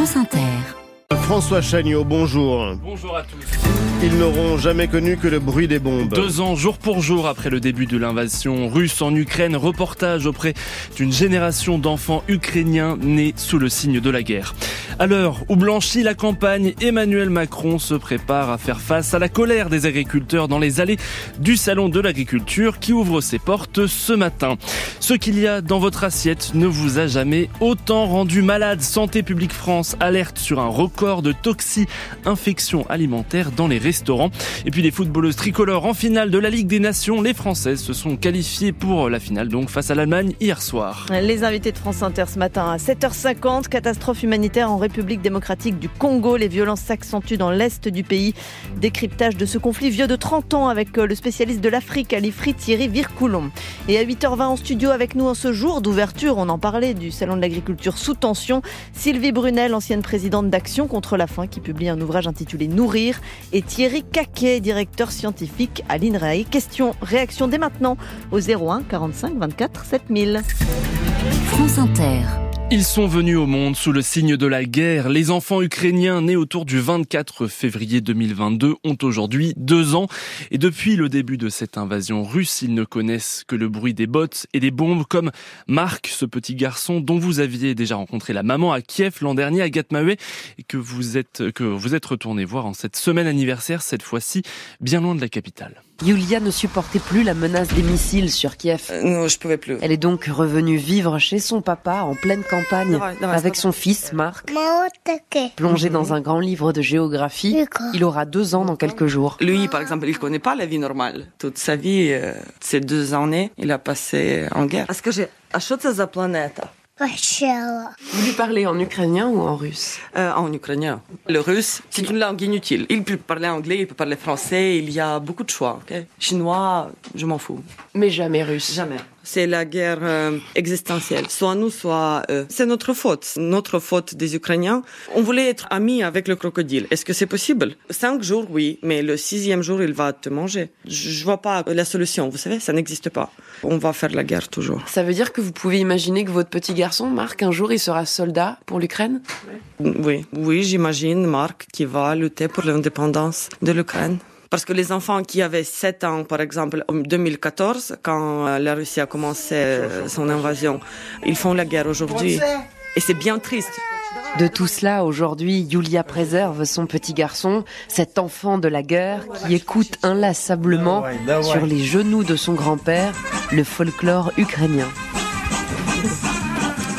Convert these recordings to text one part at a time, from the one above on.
France Inter. François Chagnot, bonjour. Bonjour à tous. Ils n'auront jamais connu que le bruit des bombes. Deux ans, jour pour jour, après le début de l'invasion russe en Ukraine, reportage auprès d'une génération d'enfants ukrainiens nés sous le signe de la guerre. À l'heure où blanchit la campagne, Emmanuel Macron se prépare à faire face à la colère des agriculteurs dans les allées du Salon de l'agriculture qui ouvre ses portes ce matin. Ce qu'il y a dans votre assiette ne vous a jamais autant rendu malade. Santé publique France alerte sur un record de toxi-infections alimentaires dans les restaurants. Et puis les footballeuses tricolores en finale de la Ligue des Nations, les Françaises se sont qualifiées pour la finale donc face à l'Allemagne hier soir. Les invités de France Inter ce matin à 7h50, catastrophe humanitaire en République démocratique du Congo. Les violences s'accentuent dans l'est du pays. Décryptage de ce conflit vieux de 30 ans avec le spécialiste de l'Afrique, Alifri Thierry Vircoulon. Et à 8h20 en studio avec nous en ce jour d'ouverture, on en parlait du Salon de l'agriculture sous tension, Sylvie Brunel, ancienne présidente d'Action contre la faim, qui publie un ouvrage intitulé Nourrir, et Thierry Caquet, directeur scientifique à l'INRAE. Question, réaction dès maintenant au 01 45 24 7000. France Inter. Ils sont venus au monde sous le signe de la guerre. Les enfants ukrainiens nés autour du 24 février 2022 ont aujourd'hui deux ans. Et depuis le début de cette invasion russe, ils ne connaissent que le bruit des bottes et des bombes, comme Marc, ce petit garçon dont vous aviez déjà rencontré la maman à Kiev l'an dernier, à Gatmawe, et que vous êtes, que vous êtes retourné voir en cette semaine anniversaire, cette fois-ci, bien loin de la capitale. Yulia ne supportait plus la menace des missiles sur Kiev. Euh, non, je pouvais plus. Elle est donc revenue vivre chez son papa en pleine campagne avec son fils Marc. Plongé dans un grand livre de géographie, il aura deux ans dans quelques jours. Lui, par exemple, il connaît pas la vie normale. Toute sa vie, euh, ces deux années, il a passé en guerre. Parce que j'ai... Vous lui parlez en ukrainien ou en russe? Euh, en ukrainien. Le russe, c'est une langue inutile. Il peut parler anglais, il peut parler français, il y a beaucoup de choix. Chinois, je m'en fous. Mais jamais russe. Jamais. C'est la guerre euh, existentielle. Soit nous, soit eux. C'est notre faute. Notre faute des Ukrainiens. On voulait être amis avec le crocodile. Est-ce que c'est possible? Cinq jours, oui, mais le sixième jour, il va te manger. Je vois pas la solution. Vous savez, ça n'existe pas. On va faire la guerre toujours. Ça veut dire que vous pouvez imaginer que votre petit garçon, Marc, un jour, il sera soldat pour l'Ukraine? Oui, oui, j'imagine Marc qui va lutter pour l'indépendance de l'Ukraine. Parce que les enfants qui avaient 7 ans, par exemple, en 2014, quand euh, la Russie a commencé euh, son invasion, ils font la guerre aujourd'hui. Et c'est bien triste. De tout cela, aujourd'hui, Yulia préserve son petit garçon, cet enfant de la guerre qui écoute inlassablement sur les genoux de son grand-père le folklore ukrainien.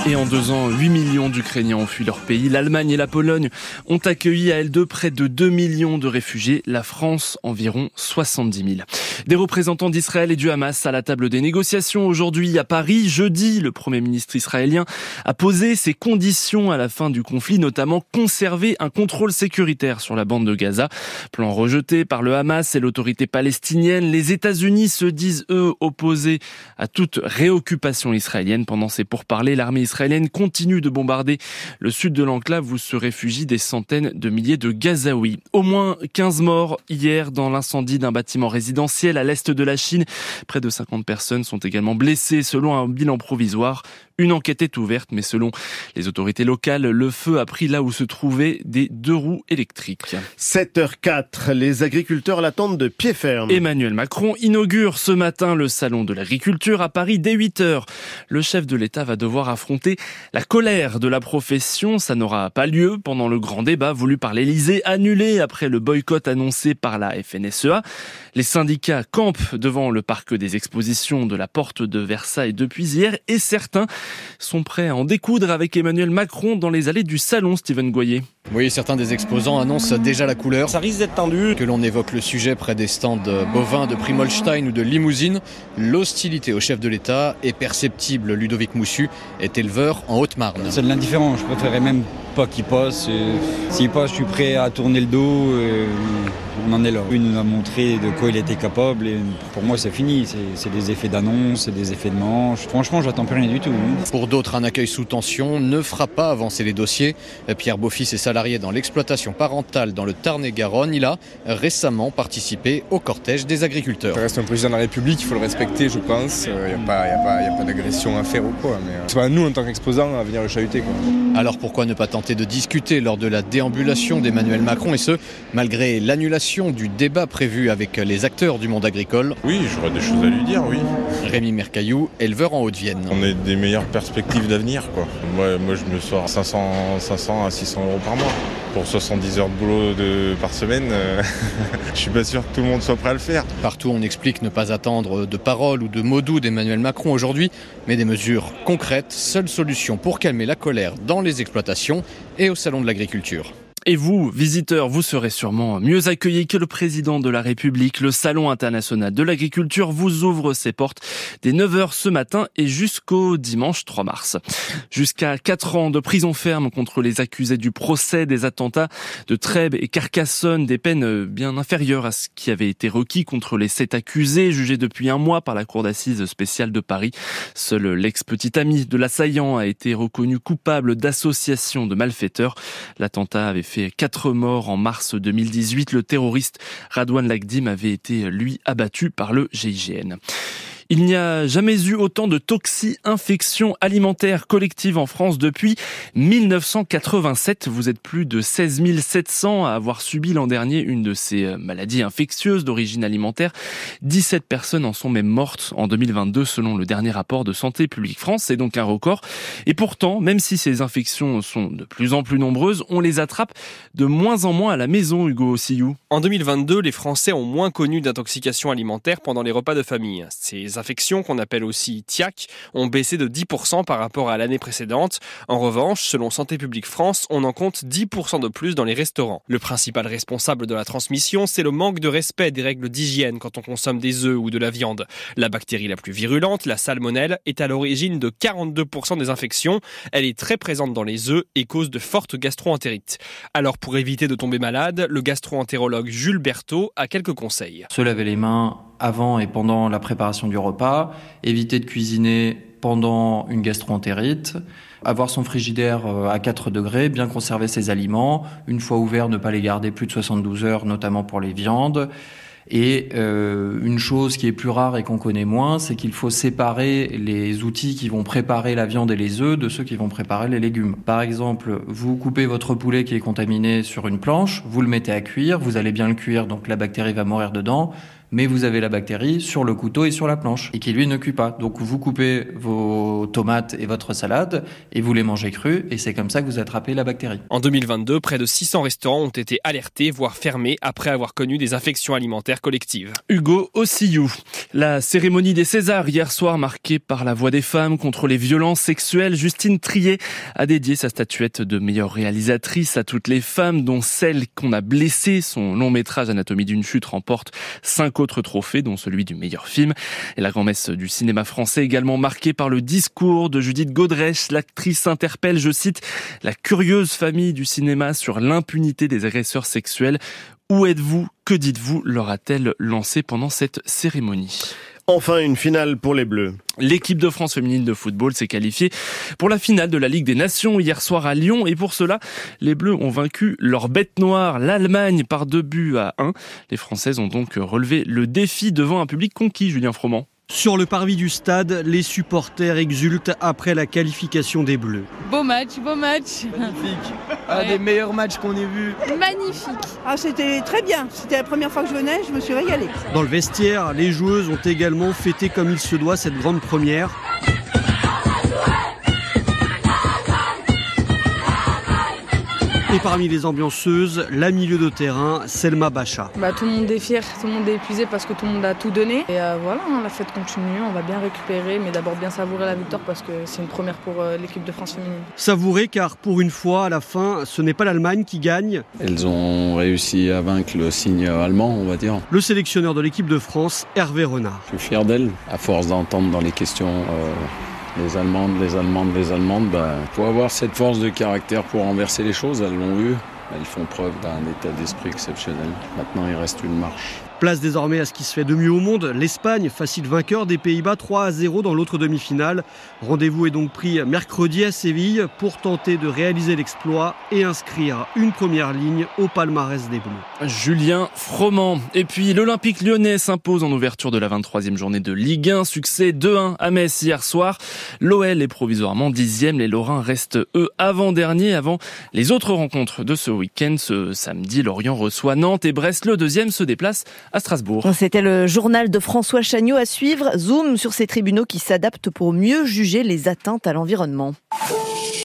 Et en deux ans, 8 millions d'Ukrainiens ont fui leur pays. L'Allemagne et la Pologne ont accueilli à elles deux près de 2 millions de réfugiés. La France, environ 70 000. Des représentants d'Israël et du Hamas à la table des négociations aujourd'hui à Paris. Jeudi, le Premier ministre israélien a posé ses conditions à la fin du conflit, notamment conserver un contrôle sécuritaire sur la bande de Gaza. Plan rejeté par le Hamas et l'autorité palestinienne. Les États-Unis se disent, eux, opposés à toute réoccupation israélienne. Pendant ces pourparlers, l'armée israélienne continue de bombarder le sud de l'enclave où se réfugient des centaines de milliers de Gazaouis. Au moins 15 morts hier dans l'incendie d'un bâtiment résidentiel à l'est de la Chine. Près de 50 personnes sont également blessées selon un bilan provisoire. Une enquête est ouverte, mais selon les autorités locales, le feu a pris là où se trouvaient des deux roues électriques. 7h04, les agriculteurs l'attendent de pied ferme. Emmanuel Macron inaugure ce matin le salon de l'agriculture à Paris dès 8 heures. Le chef de l'État va devoir affronter la colère de la profession. Ça n'aura pas lieu pendant le grand débat voulu par l'Élysée, annulé après le boycott annoncé par la FNSEA. Les syndicats campent devant le parc des expositions de la porte de Versailles depuis hier et certains sont prêts à en découdre avec Emmanuel Macron dans les allées du salon, Steven Goyer. Oui, certains des exposants annoncent déjà la couleur. Ça risque d'être tendu. Que l'on évoque le sujet près des stands bovins de Primolstein ou de Limousine, l'hostilité au chef de l'État est perceptible. Ludovic Moussu est éleveur en Haute-Marne. C'est de l'indifférent. Je préférerais même pas qu'il passe. Et S'il passe, je suis prêt à tourner le dos. et on en est là. Il nous a montré de quoi il était capable. Et pour moi, c'est fini. C'est- des effets d'annonce, c'est des effets de manche. Franchement, j'attends plus rien du tout. hein. Pour d'autres, un accueil sous tension ne fera pas avancer les dossiers. Pierre Beaufils est salarié dans l'exploitation parentale dans le Tarn-et-Garonne. Il a récemment participé au cortège des agriculteurs. Ça reste un président de la République, il faut le respecter, je pense. Il n'y a pas, d'agression à faire ou quoi. Mais euh, c'est pas à nous, en tant qu'exposants, à venir le chahuter. Quoi. Alors pourquoi ne pas tenter tenté de discuter lors de la déambulation d'Emmanuel Macron et ce, malgré l'annulation du débat prévu avec les acteurs du monde agricole. Oui, j'aurais des choses à lui dire, oui. Rémi Mercaillou, éleveur en Haute-Vienne. On a des meilleures perspectives d'avenir, quoi. Moi, moi, je me sors 500, 500 à 600 euros par mois. Pour 70 heures de boulot par semaine, euh, je suis pas sûr que tout le monde soit prêt à le faire. Partout, on explique ne pas attendre de paroles ou de mots doux d'Emmanuel Macron aujourd'hui, mais des mesures concrètes, seule solution pour calmer la colère dans les exploitations et au Salon de l'agriculture. Et vous, visiteurs, vous serez sûrement mieux accueillis que le président de la République. Le Salon international de l'agriculture vous ouvre ses portes dès 9h ce matin et jusqu'au dimanche 3 mars. Jusqu'à 4 ans de prison ferme contre les accusés du procès des attentats de Trèbes et Carcassonne, des peines bien inférieures à ce qui avait été requis contre les sept accusés jugés depuis un mois par la Cour d'assises spéciale de Paris. Seul l'ex-petit ami de l'assaillant a été reconnu coupable d'association de malfaiteurs. L'attentat avait fait quatre morts en mars 2018. Le terroriste Radwan Lagdim avait été, lui, abattu par le GIGN. Il n'y a jamais eu autant de toxi-infections alimentaires collectives en France depuis 1987. Vous êtes plus de 16 700 à avoir subi l'an dernier une de ces euh, maladies infectieuses d'origine alimentaire. 17 personnes en sont même mortes en 2022 selon le dernier rapport de Santé publique France. C'est donc un record. Et pourtant, même si ces infections sont de plus en plus nombreuses, on les attrape de moins en moins à la maison, Hugo Sillou. En 2022, les Français ont moins connu d'intoxication alimentaire pendant les repas de famille. Infections, qu'on appelle aussi TIAC, ont baissé de 10% par rapport à l'année précédente. En revanche, selon Santé publique France, on en compte 10% de plus dans les restaurants. Le principal responsable de la transmission, c'est le manque de respect des règles d'hygiène quand on consomme des œufs ou de la viande. La bactérie la plus virulente, la salmonelle, est à l'origine de 42% des infections. Elle est très présente dans les œufs et cause de fortes gastroentérites. Alors pour éviter de tomber malade, le gastroentérologue Jules Berthaud a quelques conseils. Se laver les mains avant et pendant la préparation du repas, éviter de cuisiner pendant une gastroentérite, avoir son frigidaire euh, à 4 degrés, bien conserver ses aliments, une fois ouverts, ne pas les garder plus de 72 heures, notamment pour les viandes. Et euh, une chose qui est plus rare et qu'on connaît moins, c'est qu'il faut séparer les outils qui vont préparer la viande et les œufs de ceux qui vont préparer les légumes. Par exemple, vous coupez votre poulet qui est contaminé sur une planche, vous le mettez à cuire, vous allez bien le cuire, donc la bactérie va mourir dedans mais vous avez la bactérie sur le couteau et sur la planche, et qui lui ne cuit pas. Donc vous coupez vos tomates et votre salade, et vous les mangez crues, et c'est comme ça que vous attrapez la bactérie. En 2022, près de 600 restaurants ont été alertés, voire fermés, après avoir connu des infections alimentaires collectives. Hugo Ossillou. La cérémonie des Césars hier soir marquée par la voix des femmes contre les violences sexuelles, Justine Trier a dédié sa statuette de meilleure réalisatrice à toutes les femmes, dont celle qu'on a blessée. Son long métrage Anatomie d'une chute remporte 5 autres trophées, dont celui du meilleur film. Et la grand-messe du cinéma français également marquée par le discours de Judith Godrèche. L'actrice interpelle, je cite, la curieuse famille du cinéma sur l'impunité des agresseurs sexuels. Où êtes-vous? Que dites-vous? leur a-t-elle lancé pendant cette cérémonie? Enfin, une finale pour les Bleus. L'équipe de France féminine de football s'est qualifiée pour la finale de la Ligue des Nations hier soir à Lyon et pour cela, les Bleus ont vaincu leur bête noire, l'Allemagne, par deux buts à un. Les Françaises ont donc relevé le défi devant un public conquis, Julien Froment. Sur le parvis du stade, les supporters exultent après la qualification des Bleus. Beau match, beau match. Magnifique. Un des meilleurs matchs qu'on ait vus. Magnifique. Ah, c'était très bien. C'était la première fois que je venais, je me suis régalée. Dans le vestiaire, les joueuses ont également fêté comme il se doit cette grande première. Et parmi les ambianceuses, la milieu de terrain, Selma Bacha. Bah, tout le monde est fier, tout le monde est épuisé parce que tout le monde a tout donné. Et euh, voilà, hein, la fête continue, on va bien récupérer, mais d'abord bien savourer la victoire parce que c'est une première pour euh, l'équipe de France féminine. Savourer car pour une fois, à la fin, ce n'est pas l'Allemagne qui gagne. Elles ont réussi à vaincre le signe allemand, on va dire. Le sélectionneur de l'équipe de France, Hervé Renard. Je suis fier d'elle, à force d'entendre dans les questions. Euh les Allemandes, les Allemandes, les Allemandes, bah, faut avoir cette force de caractère pour renverser les choses, elles l'ont eu. Elles font preuve d'un état d'esprit exceptionnel. Maintenant, il reste une marche. Place désormais à ce qui se fait de mieux au monde, l'Espagne, facile vainqueur des Pays-Bas 3 à 0 dans l'autre demi-finale. Rendez-vous est donc pris mercredi à Séville pour tenter de réaliser l'exploit et inscrire une première ligne au palmarès des Bleus. Julien Froment. Et puis l'Olympique lyonnais s'impose en ouverture de la 23e journée de Ligue 1. Succès 2-1 à Metz hier soir. L'OL est provisoirement dixième. Les Lorrains restent eux avant-dernier avant les autres rencontres de ce week-end. Ce samedi, Lorient reçoit Nantes et Brest. Le deuxième se déplace C'était le journal de François Chagnot à suivre. Zoom sur ces tribunaux qui s'adaptent pour mieux juger les atteintes à l'environnement.